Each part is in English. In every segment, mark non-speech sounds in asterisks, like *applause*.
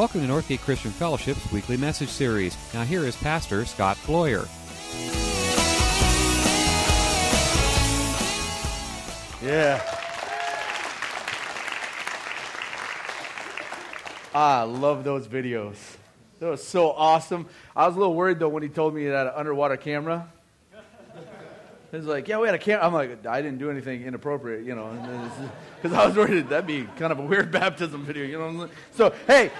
Welcome to Northgate Christian Fellowship's weekly message series. Now, here is Pastor Scott Floyer. Yeah. I love those videos. That was so awesome. I was a little worried though when he told me had an underwater camera. He's like, yeah, we had a camera. I'm like, I didn't do anything inappropriate, you know, *laughs* because I was worried that'd be kind of a weird *laughs* baptism video, you know. So, hey,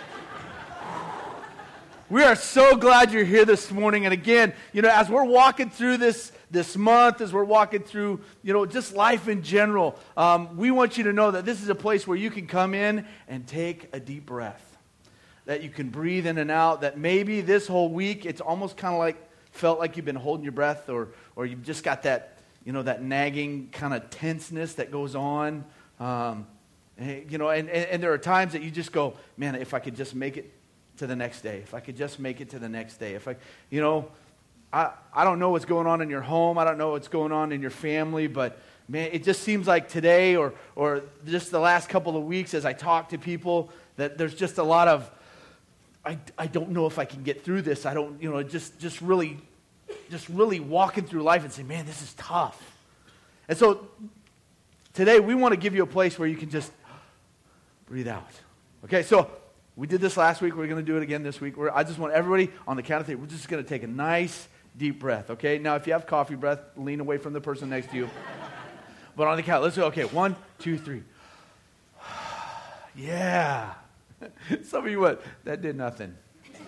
we are so glad you're here this morning. And again, you know, as we're walking through this this month, as we're walking through, you know, just life in general, um, we want you to know that this is a place where you can come in and take a deep breath. That you can breathe in and out. That maybe this whole week it's almost kind of like felt like you've been holding your breath or, or you've just got that, you know, that nagging kind of tenseness that goes on. Um, eh, you know, and, and, and there are times that you just go, man, if I could just make it to the next day, if I could just make it to the next day, if I, you know, I, I don't know what's going on in your home, I don't know what's going on in your family, but man, it just seems like today or, or just the last couple of weeks as I talk to people that there's just a lot of, I, I don't know if I can get through this. I don't, you know, just, just really, just really walking through life and say, man, this is tough. And so today we want to give you a place where you can just breathe out. Okay, so we did this last week. We're going to do it again this week. We're, I just want everybody on the count of three, we're just going to take a nice deep breath, okay? Now, if you have coffee breath, lean away from the person next to you. *laughs* but on the count, let's go. Okay, one, two, three. *sighs* yeah. *laughs* Some of you went, that did nothing.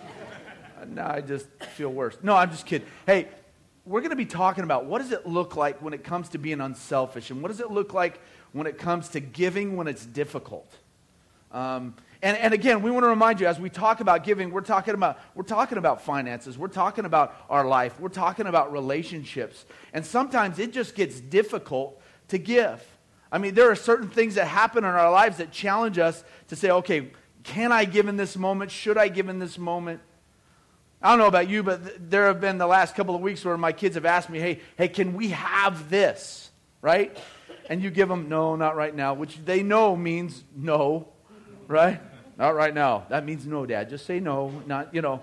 *laughs* now I just feel worse. No, I'm just kidding. Hey, we're going to be talking about what does it look like when it comes to being unselfish, and what does it look like when it comes to giving when it's difficult. Um, and, and again, we want to remind you as we talk about giving, we're talking about, we're talking about finances, we're talking about our life, we're talking about relationships. And sometimes it just gets difficult to give. I mean, there are certain things that happen in our lives that challenge us to say, okay, can I give in this moment? Should I give in this moment? I don't know about you, but th- there have been the last couple of weeks where my kids have asked me, hey, hey, can we have this? Right? And you give them, no, not right now, which they know means no, right? Not right now. That means no, Dad. Just say no. Not, you know.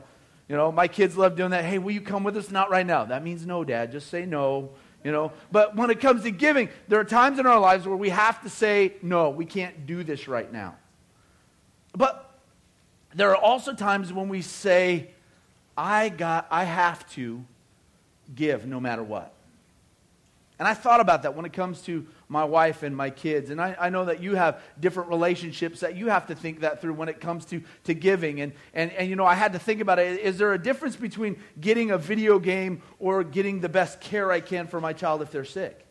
You know, my kids love doing that. Hey, will you come with us? Not right now. That means no, Dad. Just say no. You know, but when it comes to giving, there are times in our lives where we have to say, no, we can't do this right now. But there are also times when we say, I got I have to give no matter what. And I thought about that when it comes to my wife and my kids. And I, I, know that you have different relationships that you have to think that through when it comes to, to giving. And, and, and, you know, I had to think about it. Is there a difference between getting a video game or getting the best care I can for my child if they're sick?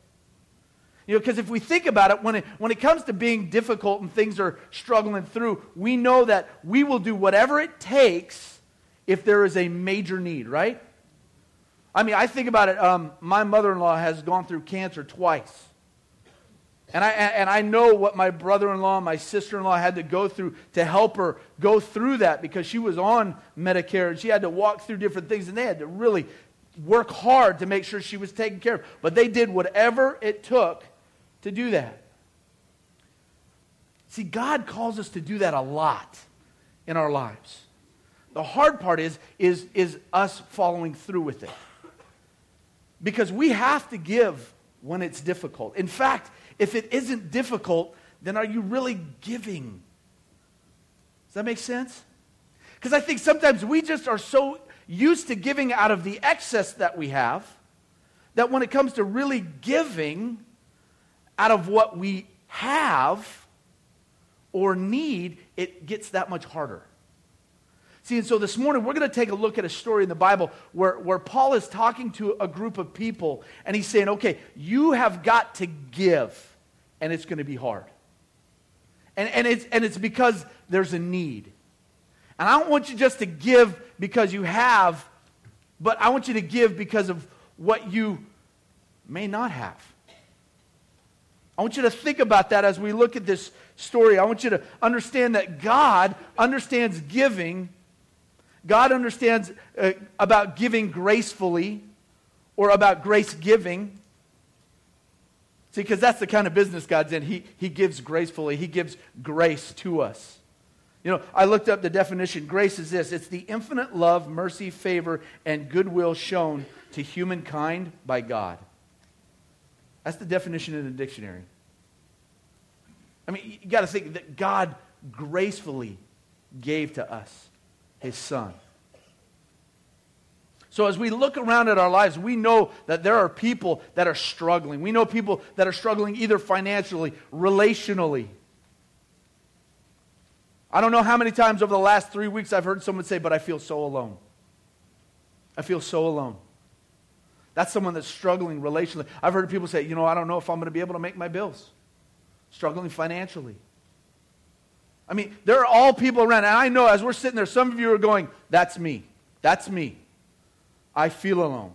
You know, because if we think about it when, it, when it comes to being difficult and things are struggling through, we know that we will do whatever it takes if there is a major need, right? I mean, I think about it. Um, my mother in law has gone through cancer twice. And I, and I know what my brother in law, my sister in law had to go through to help her go through that because she was on Medicare and she had to walk through different things and they had to really work hard to make sure she was taken care of. But they did whatever it took to do that. See, God calls us to do that a lot in our lives. The hard part is, is, is us following through with it. Because we have to give when it's difficult. In fact, if it isn't difficult, then are you really giving? Does that make sense? Because I think sometimes we just are so used to giving out of the excess that we have that when it comes to really giving out of what we have or need, it gets that much harder. See, and so this morning we're going to take a look at a story in the Bible where, where Paul is talking to a group of people and he's saying, okay, you have got to give, and it's going to be hard. And, and, it's, and it's because there's a need. And I don't want you just to give because you have, but I want you to give because of what you may not have. I want you to think about that as we look at this story. I want you to understand that God understands giving God understands uh, about giving gracefully or about grace giving. See, because that's the kind of business God's in. He, he gives gracefully, He gives grace to us. You know, I looked up the definition. Grace is this it's the infinite love, mercy, favor, and goodwill shown to humankind by God. That's the definition in the dictionary. I mean, you got to think that God gracefully gave to us his son. So, as we look around at our lives, we know that there are people that are struggling. We know people that are struggling either financially, relationally. I don't know how many times over the last three weeks I've heard someone say, But I feel so alone. I feel so alone. That's someone that's struggling relationally. I've heard people say, You know, I don't know if I'm going to be able to make my bills, struggling financially. I mean, there are all people around. And I know as we're sitting there, some of you are going, That's me. That's me. I feel alone.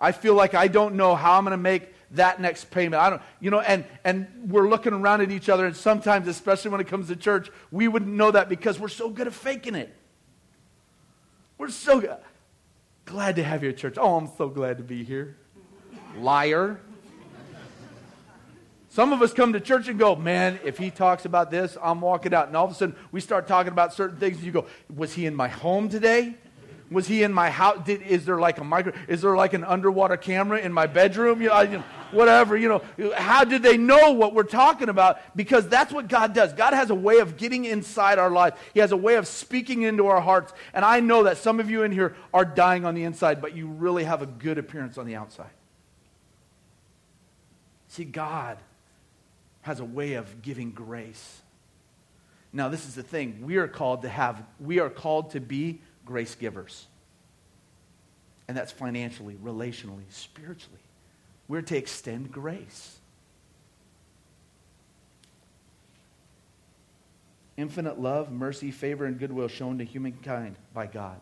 I feel like I don't know how I'm going to make that next payment. I don't, you know, and, and we're looking around at each other, and sometimes, especially when it comes to church, we wouldn't know that because we're so good at faking it. We're so good. glad to have you at church. Oh, I'm so glad to be here. Liar. Some of us come to church and go, man, if he talks about this, I'm walking out. And all of a sudden, we start talking about certain things, and you go, was he in my home today? Was he in my house? Did, is there like a micro? Is there like an underwater camera in my bedroom? You know, you know, whatever. You know, how did they know what we're talking about? Because that's what God does. God has a way of getting inside our lives. He has a way of speaking into our hearts. And I know that some of you in here are dying on the inside, but you really have a good appearance on the outside. See, God has a way of giving grace. Now, this is the thing. We are called to have, we are called to be grace givers. And that's financially, relationally, spiritually. We're to extend grace. Infinite love, mercy, favor, and goodwill shown to humankind by God.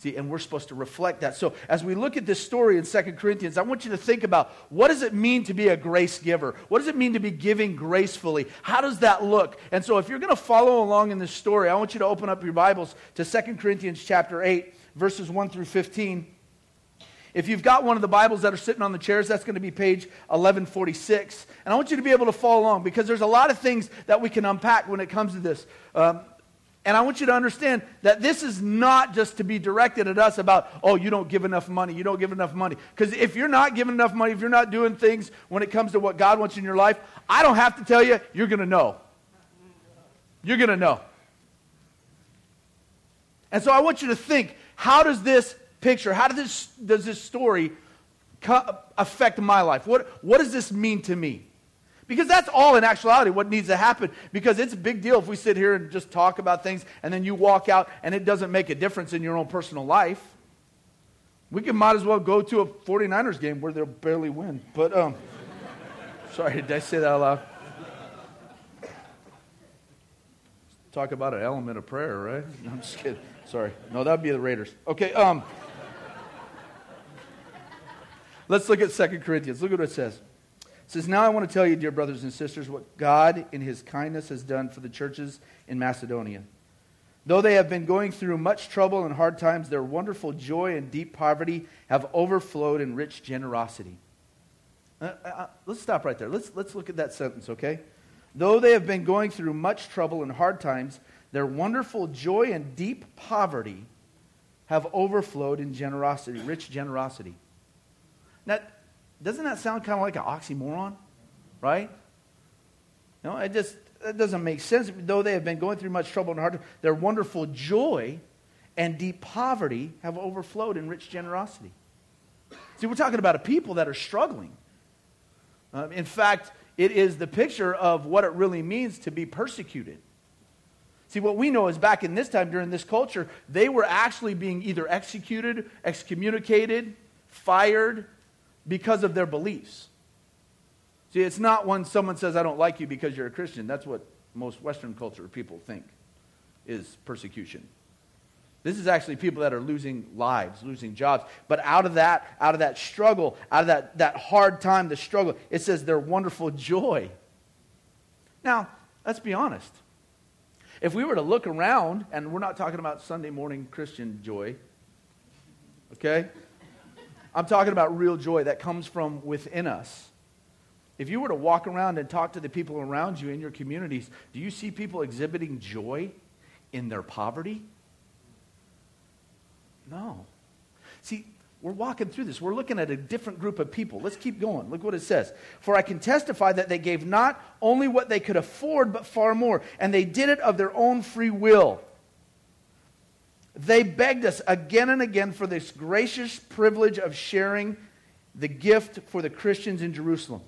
See, and we're supposed to reflect that. So as we look at this story in Second Corinthians, I want you to think about what does it mean to be a grace giver? What does it mean to be giving gracefully? How does that look? And so if you're going to follow along in this story, I want you to open up your Bibles to Second Corinthians chapter 8, verses 1 through 15. If you've got one of the Bibles that are sitting on the chairs, that's going to be page 1146. And I want you to be able to follow along because there's a lot of things that we can unpack when it comes to this. Um, and I want you to understand that this is not just to be directed at us about, oh, you don't give enough money, you don't give enough money. Because if you're not giving enough money, if you're not doing things when it comes to what God wants in your life, I don't have to tell you, you're going to know. You're going to know. And so I want you to think how does this picture, how does this, does this story co- affect my life? What, what does this mean to me? Because that's all in actuality what needs to happen. Because it's a big deal if we sit here and just talk about things and then you walk out and it doesn't make a difference in your own personal life. We can might as well go to a 49ers game where they'll barely win. But, um, *laughs* sorry, did I say that out loud? Talk about an element of prayer, right? *laughs* No, I'm just kidding. Sorry. No, that'd be the Raiders. Okay, um, *laughs* let's look at Second Corinthians. Look at what it says says, Now I want to tell you, dear brothers and sisters, what God in his kindness has done for the churches in Macedonia. Though they have been going through much trouble and hard times, their wonderful joy and deep poverty have overflowed in rich generosity. Uh, uh, uh let's stop right there. Let's, let's look at that sentence, okay? Though they have been going through much trouble and hard times, their wonderful joy and deep poverty have overflowed in generosity, rich generosity. Now, doesn't that sound kind of like an oxymoron? Right? No, it just it doesn't make sense. Though they have been going through much trouble and hard, their wonderful joy and deep poverty have overflowed in rich generosity. See, we're talking about a people that are struggling. Um, in fact, it is the picture of what it really means to be persecuted. See, what we know is back in this time, during this culture, they were actually being either executed, excommunicated, fired, because of their beliefs. See, it's not when someone says, I don't like you because you're a Christian. That's what most Western culture people think is persecution. This is actually people that are losing lives, losing jobs. But out of that, out of that struggle, out of that, that hard time, the struggle, it says their wonderful joy. Now, let's be honest. If we were to look around, and we're not talking about Sunday morning Christian joy, okay? I'm talking about real joy that comes from within us. If you were to walk around and talk to the people around you in your communities, do you see people exhibiting joy in their poverty? No. See, we're walking through this. We're looking at a different group of people. Let's keep going. Look what it says. For I can testify that they gave not only what they could afford, but far more. And they did it of their own free will. They begged us again and again for this gracious privilege of sharing the gift for the Christians in Jerusalem.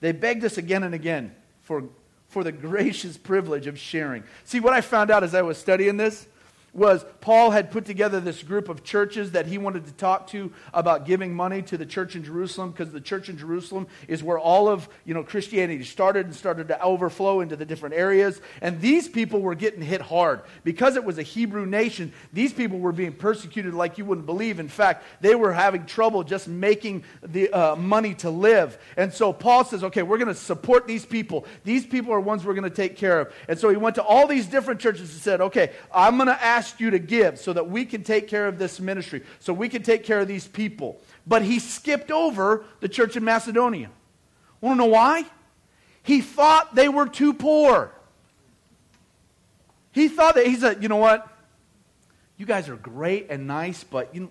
They begged us again and again for, for the gracious privilege of sharing. See, what I found out as I was studying this was Paul had put together this group of churches that he wanted to talk to about giving money to the church in Jerusalem because the church in Jerusalem is where all of you know Christianity started and started to overflow into the different areas. And these people were getting hit hard. Because it was a Hebrew nation these people were being persecuted like you wouldn't believe. In fact they were having trouble just making the uh, money to live. And so Paul says okay we're going to support these people. These people are ones we're going to take care of. And so he went to all these different churches and said okay I'm going to ask asked you to give so that we can take care of this ministry, so we can take care of these people. But he skipped over the church in Macedonia. Want to know why? He thought they were too poor. He thought that, he said, you know what? You guys are great and nice, but you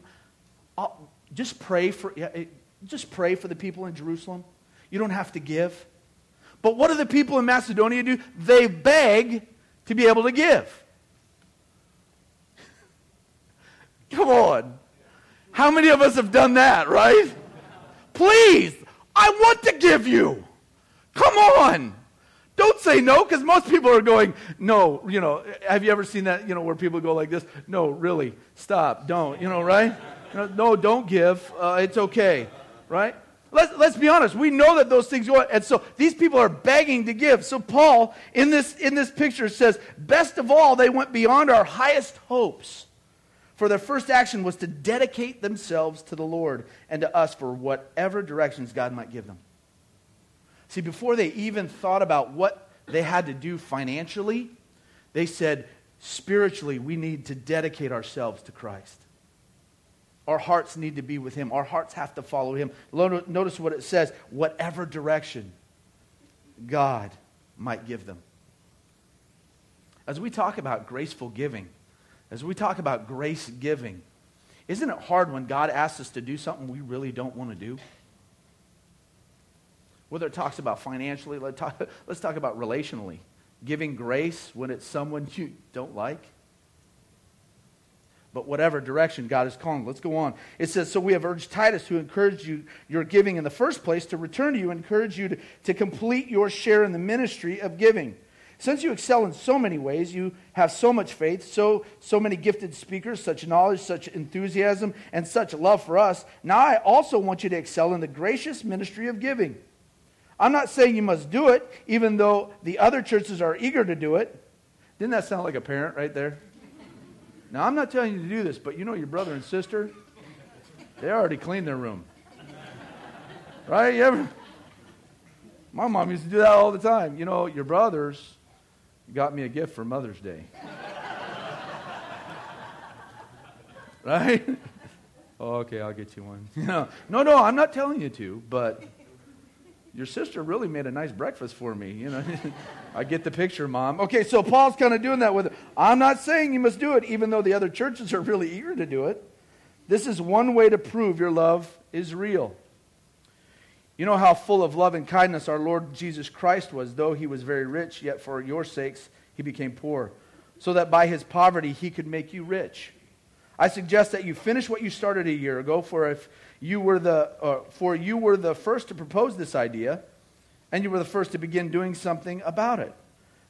know, just pray for eh, just pray for the people in Jerusalem. You don't have to give. But what do the people in Macedonia do? They beg to be able to give. Come on. How many of us have done that, right? Please, I want to give you. Come on. Don't say no because most people are going, no, you know, have you ever seen that, you know, where people go like this? No, really, stop, don't, you know, right? No, don't give. Uh, it's okay, right? Let's, let's be honest. We know that those things go on. And so these people are begging to give. So Paul, in this, in this picture, says, best of all, they went beyond our highest hopes. For their first action was to dedicate themselves to the Lord and to us for whatever directions God might give them. See, before they even thought about what they had to do financially, they said, spiritually, we need to dedicate ourselves to Christ. Our hearts need to be with Him. Our hearts have to follow Him. Notice what it says whatever direction God might give them. As we talk about graceful giving, as we talk about grace giving, isn't it hard when God asks us to do something we really don't want to do? Whether it talks about financially, let's talk, *laughs* let's talk about relationally. Giving grace when it's someone you don't like. But whatever direction God is calling, let's go on. It says, So we have urged Titus, who encouraged you, your giving in the first place, to return to you and encourage you to, to complete your share in the ministry of giving. Since you excel in so many ways, you have so much faith, so, so many gifted speakers, such knowledge, such enthusiasm, and such love for us, now I also want you to excel in the gracious ministry of giving. I'm not saying you must do it, even though the other churches are eager to do it. Didn't that sound like a parent right there? Now, I'm not telling you to do this, but you know your brother and sister, they already cleaned their room. Right? You ever? My mom used to do that all the time. You know, your brothers, got me a gift for Mother's Day. right? oh, okay, I'll get you one. *laughs* no, no, I'm not telling you to, but your sister really made a nice breakfast for me. You know, *laughs* I get the picture, Mom. Okay, so Paul's kind of doing that with it. I'm not saying you must do it, even though the other churches are really eager to do it. This is one way to prove your love is real. You know how full of love and kindness our Lord Jesus Christ was, though he was very rich, yet for your sakes he became poor, so that by his poverty he could make you rich. I suggest that you finish what you started a year ago, for if you were the uh, for you were the first to propose this idea, and you were the first to begin doing something about it.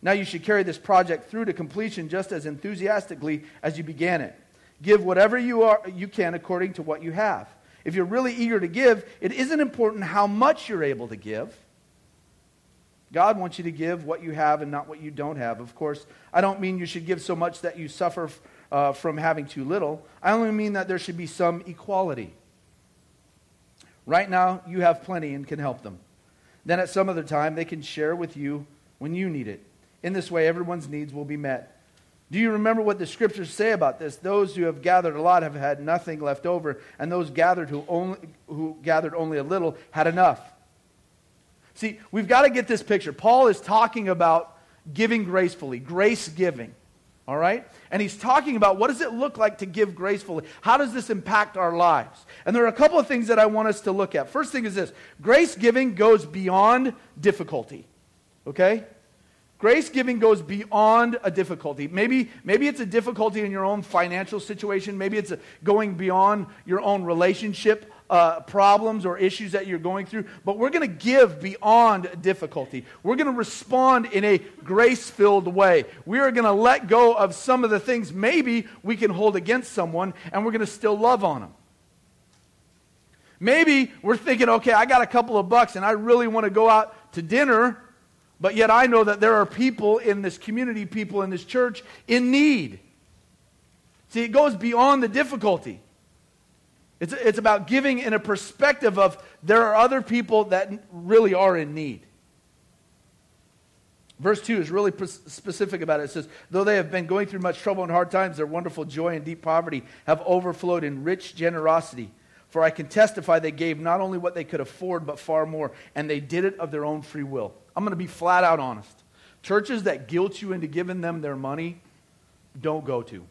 Now you should carry this project through to completion just as enthusiastically as you began it. Give whatever you are you can according to what you have. If you're really eager to give, it isn't important how much you're able to give. God wants you to give what you have and not what you don't have. Of course, I don't mean you should give so much that you suffer uh, from having too little. I only mean that there should be some equality. Right now, you have plenty and can help them. Then at some other time, they can share with you when you need it. In this way, everyone's needs will be met. Do you remember what the scriptures say about this? Those who have gathered a lot have had nothing left over, and those gathered who, only, who gathered only a little had enough. See, we've got to get this picture. Paul is talking about giving gracefully, grace giving. All right? And he's talking about what does it look like to give gracefully? How does this impact our lives? And there are a couple of things that I want us to look at. First thing is this grace giving goes beyond difficulty. Okay? Grace giving goes beyond a difficulty. Maybe, maybe it's a difficulty in your own financial situation. Maybe it's going beyond your own relationship uh, problems or issues that you're going through. But we're going to give beyond difficulty. We're going to respond in a grace filled way. We are going to let go of some of the things maybe we can hold against someone, and we're going to still love on them. Maybe we're thinking, okay, I got a couple of bucks and I really want to go out to dinner but yet I know that there are people in this community, people in this church in need. See, it goes beyond the difficulty. It's, it's about giving in a perspective of there are other people that really are in need. Verse 2 is really specific about it. It says, Though they have been going through much trouble and hard times, their wonderful joy and deep poverty have overflowed in rich generosity. For I can testify they gave not only what they could afford, but far more, and they did it of their own free will. I'm going to be flat out honest. Churches that guilt you into giving them their money, don't go to.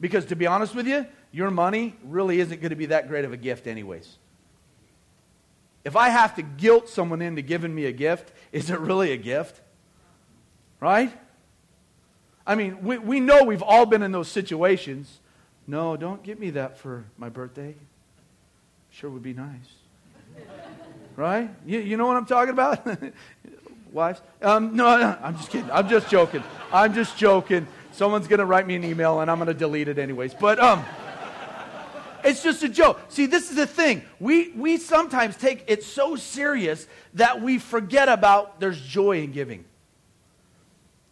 Because to be honest with you, your money really isn't going to be that great of a gift, anyways. If I have to guilt someone into giving me a gift, is it really a gift? Right? I mean, we, we know we've all been in those situations. No, don't get me that for my birthday. Sure would be nice. Right? You, you know what I'm talking about? *laughs* Wives? Um, no, no, I'm just kidding. I'm just joking. I'm just joking. Someone's going to write me an email and I'm going to delete it anyways. But um, it's just a joke. See, this is the thing. We, we sometimes take it so serious that we forget about there's joy in giving.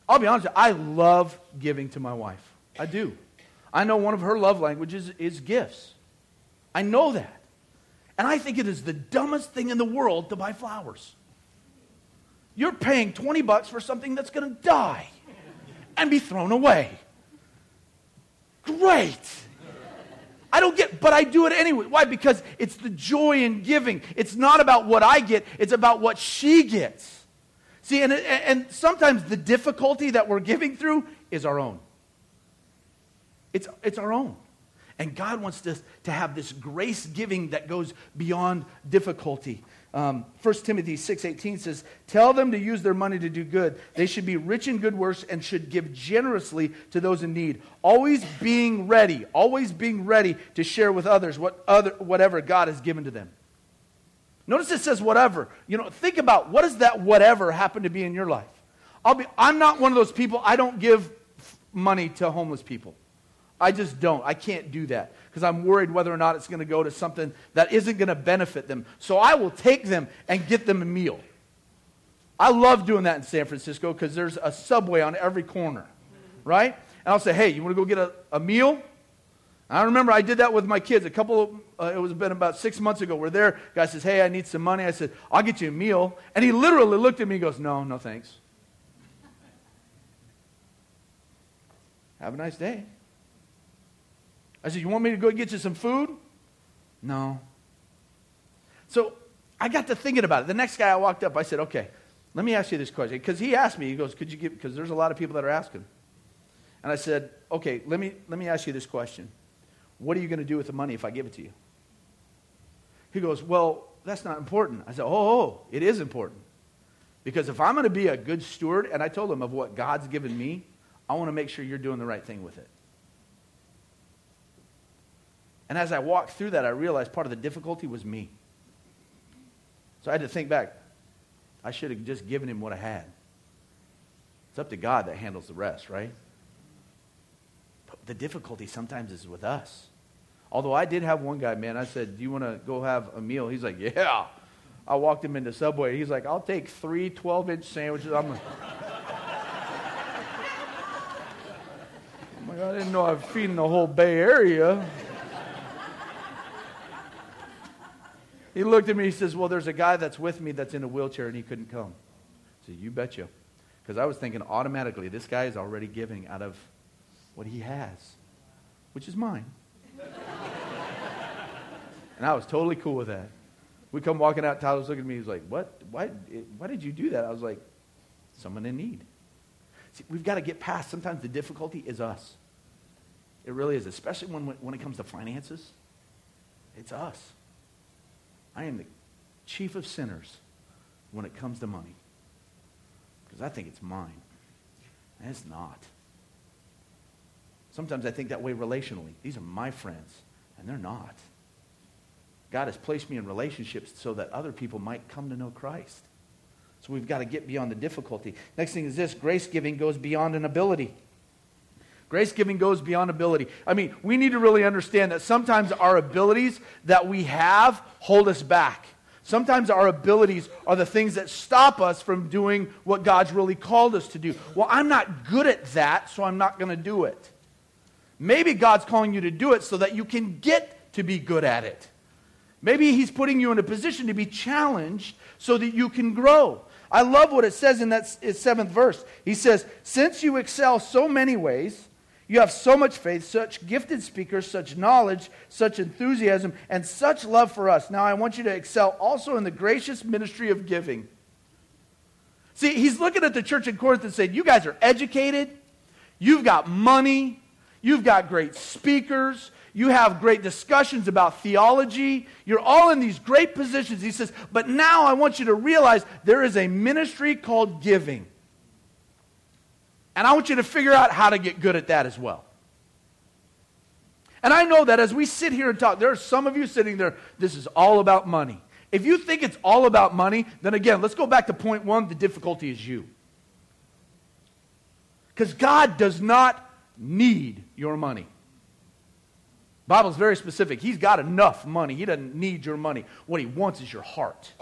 I'll be honest, I love giving to my wife. I do. I know one of her love languages is gifts. I know that. And I think it is the dumbest thing in the world to buy flowers. You're paying 20 bucks for something that's going to die and be thrown away. Great. I don't get, but I do it anyway. Why? Because it's the joy in giving. It's not about what I get, it's about what she gets. See, and, and sometimes the difficulty that we're giving through is our own. It's, it's our own. And God wants us to have this grace giving that goes beyond difficulty. Um, 1 Timothy 6.18 says, Tell them to use their money to do good. They should be rich in good works and should give generously to those in need. Always being ready, always being ready to share with others what other, whatever God has given to them. Notice it says whatever. You know, think about what does that whatever happen to be in your life? I'll be, I'm not one of those people, I don't give money to homeless people. I just don't. I can't do that because I'm worried whether or not it's going to go to something that isn't going to benefit them. So I will take them and get them a meal. I love doing that in San Francisco because there's a subway on every corner, right? And I'll say, hey, you want to go get a, a meal? I remember I did that with my kids a couple of, uh, it was been about six months ago. We're there. Guy says, hey, I need some money. I said, I'll get you a meal. And he literally looked at me and goes, no, no thanks. Have a nice day. I said, You want me to go get you some food? No. So I got to thinking about it. The next guy I walked up, I said, Okay, let me ask you this question. Because he asked me, he goes, Could you give, because there's a lot of people that are asking. And I said, Okay, let me, let me ask you this question. What are you going to do with the money if I give it to you? He goes, Well, that's not important. I said, Oh, oh it is important. Because if I'm going to be a good steward, and I told him of what God's given me, I want to make sure you're doing the right thing with it. And as I walked through that, I realized part of the difficulty was me. So I had to think back. I should have just given him what I had. It's up to God that handles the rest, right? But the difficulty sometimes is with us. Although I did have one guy, man, I said, Do you want to go have a meal? He's like, Yeah. I walked him into Subway. He's like, I'll take three 12 inch sandwiches. I'm like, *laughs* like, I didn't know I was feeding the whole Bay Area. He looked at me, he says, Well, there's a guy that's with me that's in a wheelchair and he couldn't come. I said, You betcha. Because I was thinking automatically, this guy is already giving out of what he has, which is mine. *laughs* and I was totally cool with that. We come walking out, Tyler's looking at me, he's like, What? Why, why did you do that? I was like, Someone in need. See, we've got to get past. Sometimes the difficulty is us. It really is, especially when, when it comes to finances. It's us. I am the chief of sinners when it comes to money because I think it's mine. And it's not. Sometimes I think that way relationally. These are my friends, and they're not. God has placed me in relationships so that other people might come to know Christ. So we've got to get beyond the difficulty. Next thing is this grace giving goes beyond an ability. Grace giving goes beyond ability. I mean, we need to really understand that sometimes our abilities that we have hold us back. Sometimes our abilities are the things that stop us from doing what God's really called us to do. Well, I'm not good at that, so I'm not going to do it. Maybe God's calling you to do it so that you can get to be good at it. Maybe He's putting you in a position to be challenged so that you can grow. I love what it says in that seventh verse. He says, Since you excel so many ways, you have so much faith, such gifted speakers, such knowledge, such enthusiasm, and such love for us. Now I want you to excel also in the gracious ministry of giving. See, he's looking at the church in Corinth and saying, You guys are educated, you've got money, you've got great speakers, you have great discussions about theology. You're all in these great positions. He says, But now I want you to realize there is a ministry called giving. And I want you to figure out how to get good at that as well. And I know that as we sit here and talk, there are some of you sitting there, this is all about money. If you think it's all about money, then again, let's go back to point one the difficulty is you. Because God does not need your money. Bible's very specific. He's got enough money. He doesn't need your money. What he wants is your heart.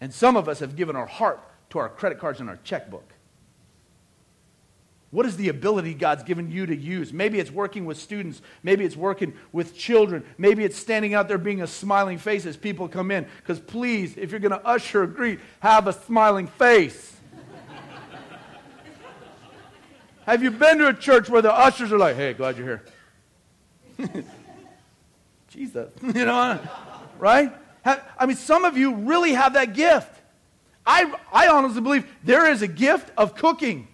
And some of us have given our heart to our credit cards and our checkbook. What is the ability God's given you to use? Maybe it's working with students. Maybe it's working with children. Maybe it's standing out there being a smiling face as people come in. Because please, if you're going to usher or greet, have a smiling face. *laughs* have you been to a church where the ushers are like, hey, glad you're here? *laughs* Jesus. *laughs* you know, right? I mean, some of you really have that gift. I, I honestly believe there is a gift of cooking.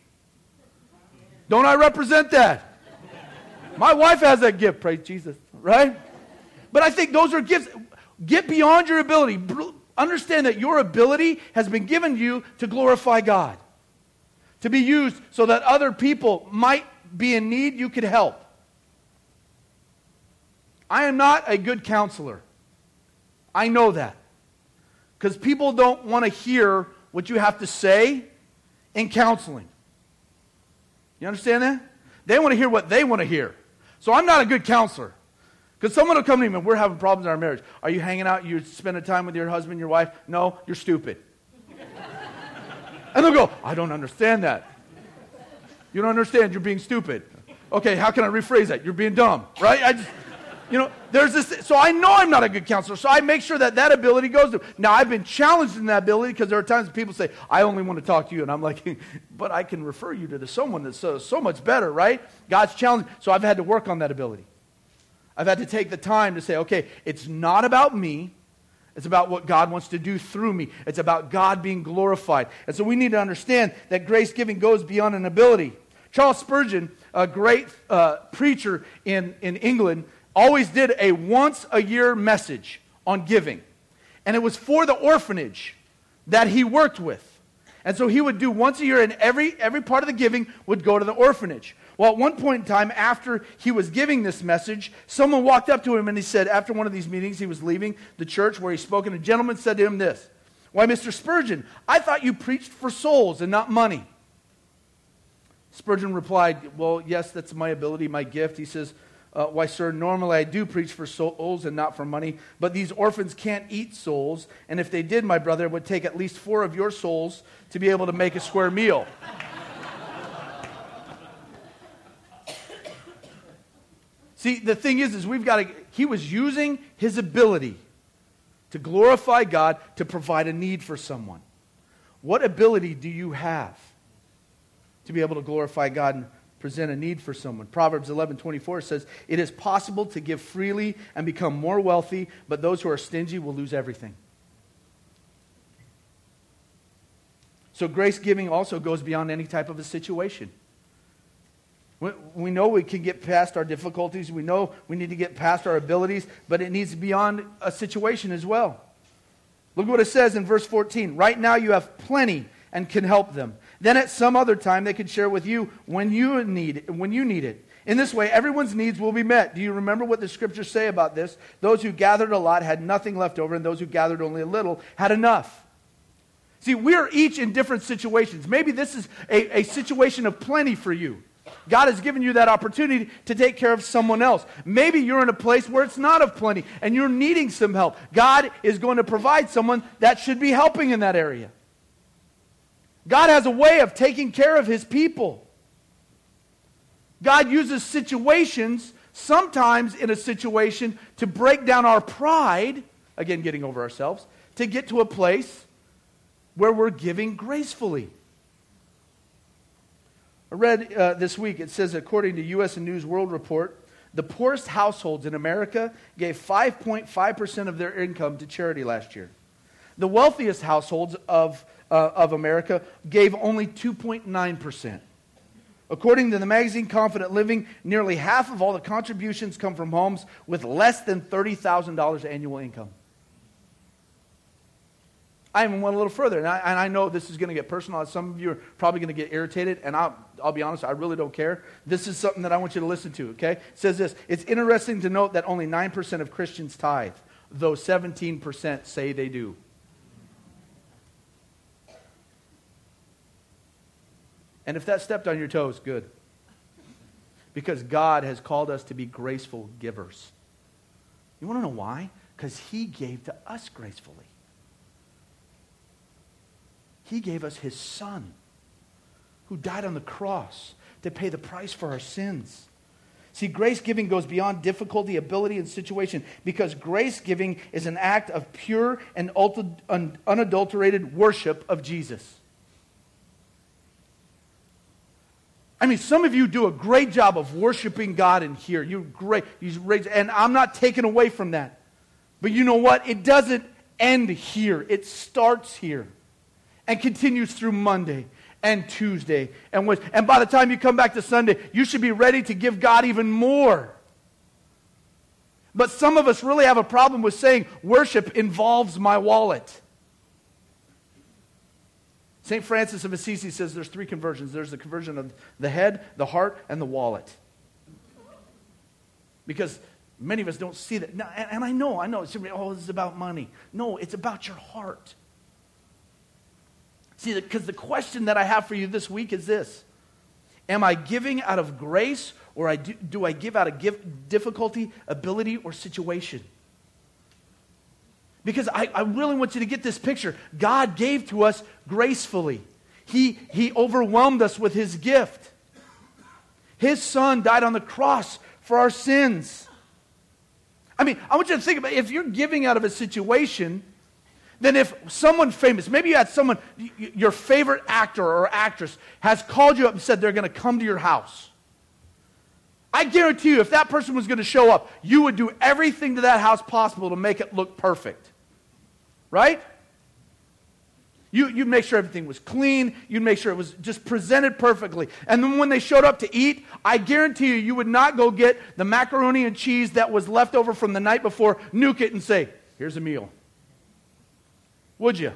Don't I represent that? My wife has that gift, praise Jesus, right? But I think those are gifts. Get beyond your ability. Understand that your ability has been given you to glorify God, to be used so that other people might be in need, you could help. I am not a good counselor. I know that. Because people don't want to hear what you have to say in counseling. You understand that? They want to hear what they want to hear. So I'm not a good counselor. Because someone will come to me and we're having problems in our marriage. Are you hanging out? You're spending time with your husband, your wife? No, you're stupid. *laughs* and they'll go, I don't understand that. You don't understand, you're being stupid. Okay, how can I rephrase that? You're being dumb, right? I just, you know, there's this. So I know I'm not a good counselor. So I make sure that that ability goes to. Now I've been challenged in that ability because there are times people say, "I only want to talk to you," and I'm like, *laughs* "But I can refer you to the someone that's so, so much better, right?" God's challenge. So I've had to work on that ability. I've had to take the time to say, "Okay, it's not about me." It's about what God wants to do through me. It's about God being glorified. And so we need to understand that grace giving goes beyond an ability. Charles Spurgeon, a great uh, preacher in, in England, always did a once a year message on giving. And it was for the orphanage that he worked with. And so he would do once a year, and every, every part of the giving would go to the orphanage. Well, at one point in time, after he was giving this message, someone walked up to him and he said, after one of these meetings, he was leaving the church where he spoke, and a gentleman said to him this Why, Mr. Spurgeon, I thought you preached for souls and not money. Spurgeon replied, Well, yes, that's my ability, my gift. He says, uh, Why, sir, normally I do preach for souls and not for money, but these orphans can't eat souls, and if they did, my brother, it would take at least four of your souls to be able to make a square meal. *coughs* See, the thing is, is we've got to, he was using his ability to glorify God to provide a need for someone. What ability do you have to be able to glorify God present a need for someone. Proverbs 11:24 says, "It is possible to give freely and become more wealthy, but those who are stingy will lose everything." So grace giving also goes beyond any type of a situation. We know we can get past our difficulties. We know we need to get past our abilities, but it needs beyond a situation as well. Look what it says in verse 14. Right now you have plenty and can help them. Then at some other time they can share with you when you need when you need it. In this way, everyone's needs will be met. Do you remember what the scriptures say about this? Those who gathered a lot had nothing left over, and those who gathered only a little had enough. See, we're each in different situations. Maybe this is a, a situation of plenty for you. God has given you that opportunity to take care of someone else. Maybe you're in a place where it's not of plenty and you're needing some help. God is going to provide someone that should be helping in that area. God has a way of taking care of his people. God uses situations, sometimes in a situation, to break down our pride, again, getting over ourselves, to get to a place where we're giving gracefully. I read uh, this week, it says, according to U.S. News World Report, the poorest households in America gave 5.5% of their income to charity last year. The wealthiest households of, uh, of America gave only 2.9%. According to the magazine Confident Living, nearly half of all the contributions come from homes with less than $30,000 annual income. I even went a little further, and I, and I know this is going to get personal. Some of you are probably going to get irritated, and I'll, I'll be honest, I really don't care. This is something that I want you to listen to, okay? It says this It's interesting to note that only 9% of Christians tithe, though 17% say they do. And if that stepped on your toes, good. Because God has called us to be graceful givers. You want to know why? Because He gave to us gracefully. He gave us his son who died on the cross to pay the price for our sins. See, grace giving goes beyond difficulty, ability, and situation because grace giving is an act of pure and unadulterated worship of Jesus. I mean, some of you do a great job of worshiping God in here. You're great. You're And I'm not taken away from that. But you know what? It doesn't end here, it starts here and continues through Monday and Tuesday and. And by the time you come back to Sunday, you should be ready to give God even more. But some of us really have a problem with saying worship involves my wallet. St. Francis of Assisi says there's three conversions there's the conversion of the head, the heart, and the wallet. Because many of us don't see that. And I know, I know, it's, oh, this is about money. No, it's about your heart. See, because the question that I have for you this week is this Am I giving out of grace or I do, do I give out of give, difficulty, ability, or situation? Because I, I really want you to get this picture. God gave to us gracefully, He, he overwhelmed us with His gift. His Son died on the cross for our sins. I mean, I want you to think about if you're giving out of a situation then if someone famous, maybe you had someone, your favorite actor or actress, has called you up and said they're going to come to your house. I guarantee you, if that person was going to show up, you would do everything to that house possible to make it look perfect. Right? You, you'd make sure everything was clean. You'd make sure it was just presented perfectly. And then when they showed up to eat, I guarantee you, you would not go get the macaroni and cheese that was left over from the night before, nuke it, and say, here's a meal. Would you?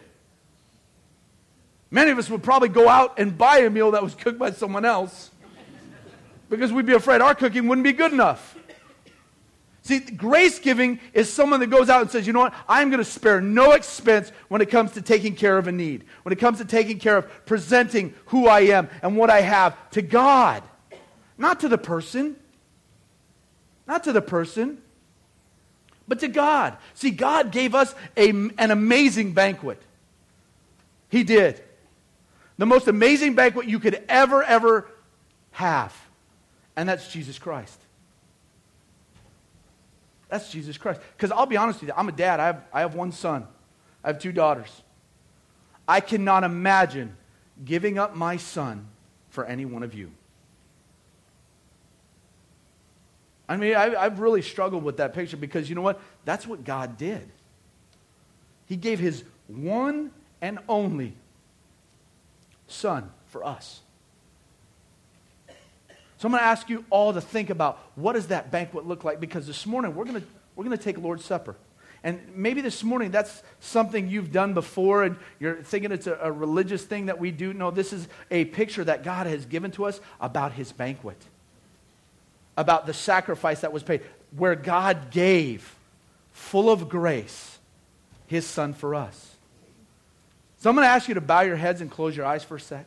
Many of us would probably go out and buy a meal that was cooked by someone else because we'd be afraid our cooking wouldn't be good enough. See, grace giving is someone that goes out and says, you know what, I'm going to spare no expense when it comes to taking care of a need, when it comes to taking care of presenting who I am and what I have to God, not to the person. Not to the person but to God. See, God gave us a, an amazing banquet. He did. The most amazing banquet you could ever, ever have. And that's Jesus Christ. That's Jesus Christ. Because I'll be honest with you, I'm a dad. I have, I have one son, I have two daughters. I cannot imagine giving up my son for any one of you. I mean, I, I've really struggled with that picture because you know what? That's what God did. He gave his one and only Son for us. So I'm going to ask you all to think about what does that banquet look like because this morning we're going to, we're going to take Lord's Supper. And maybe this morning that's something you've done before and you're thinking it's a, a religious thing that we do. No, this is a picture that God has given to us about his banquet, about the sacrifice that was paid, where God gave, full of grace, his son for us. So I'm going to ask you to bow your heads and close your eyes for a sec.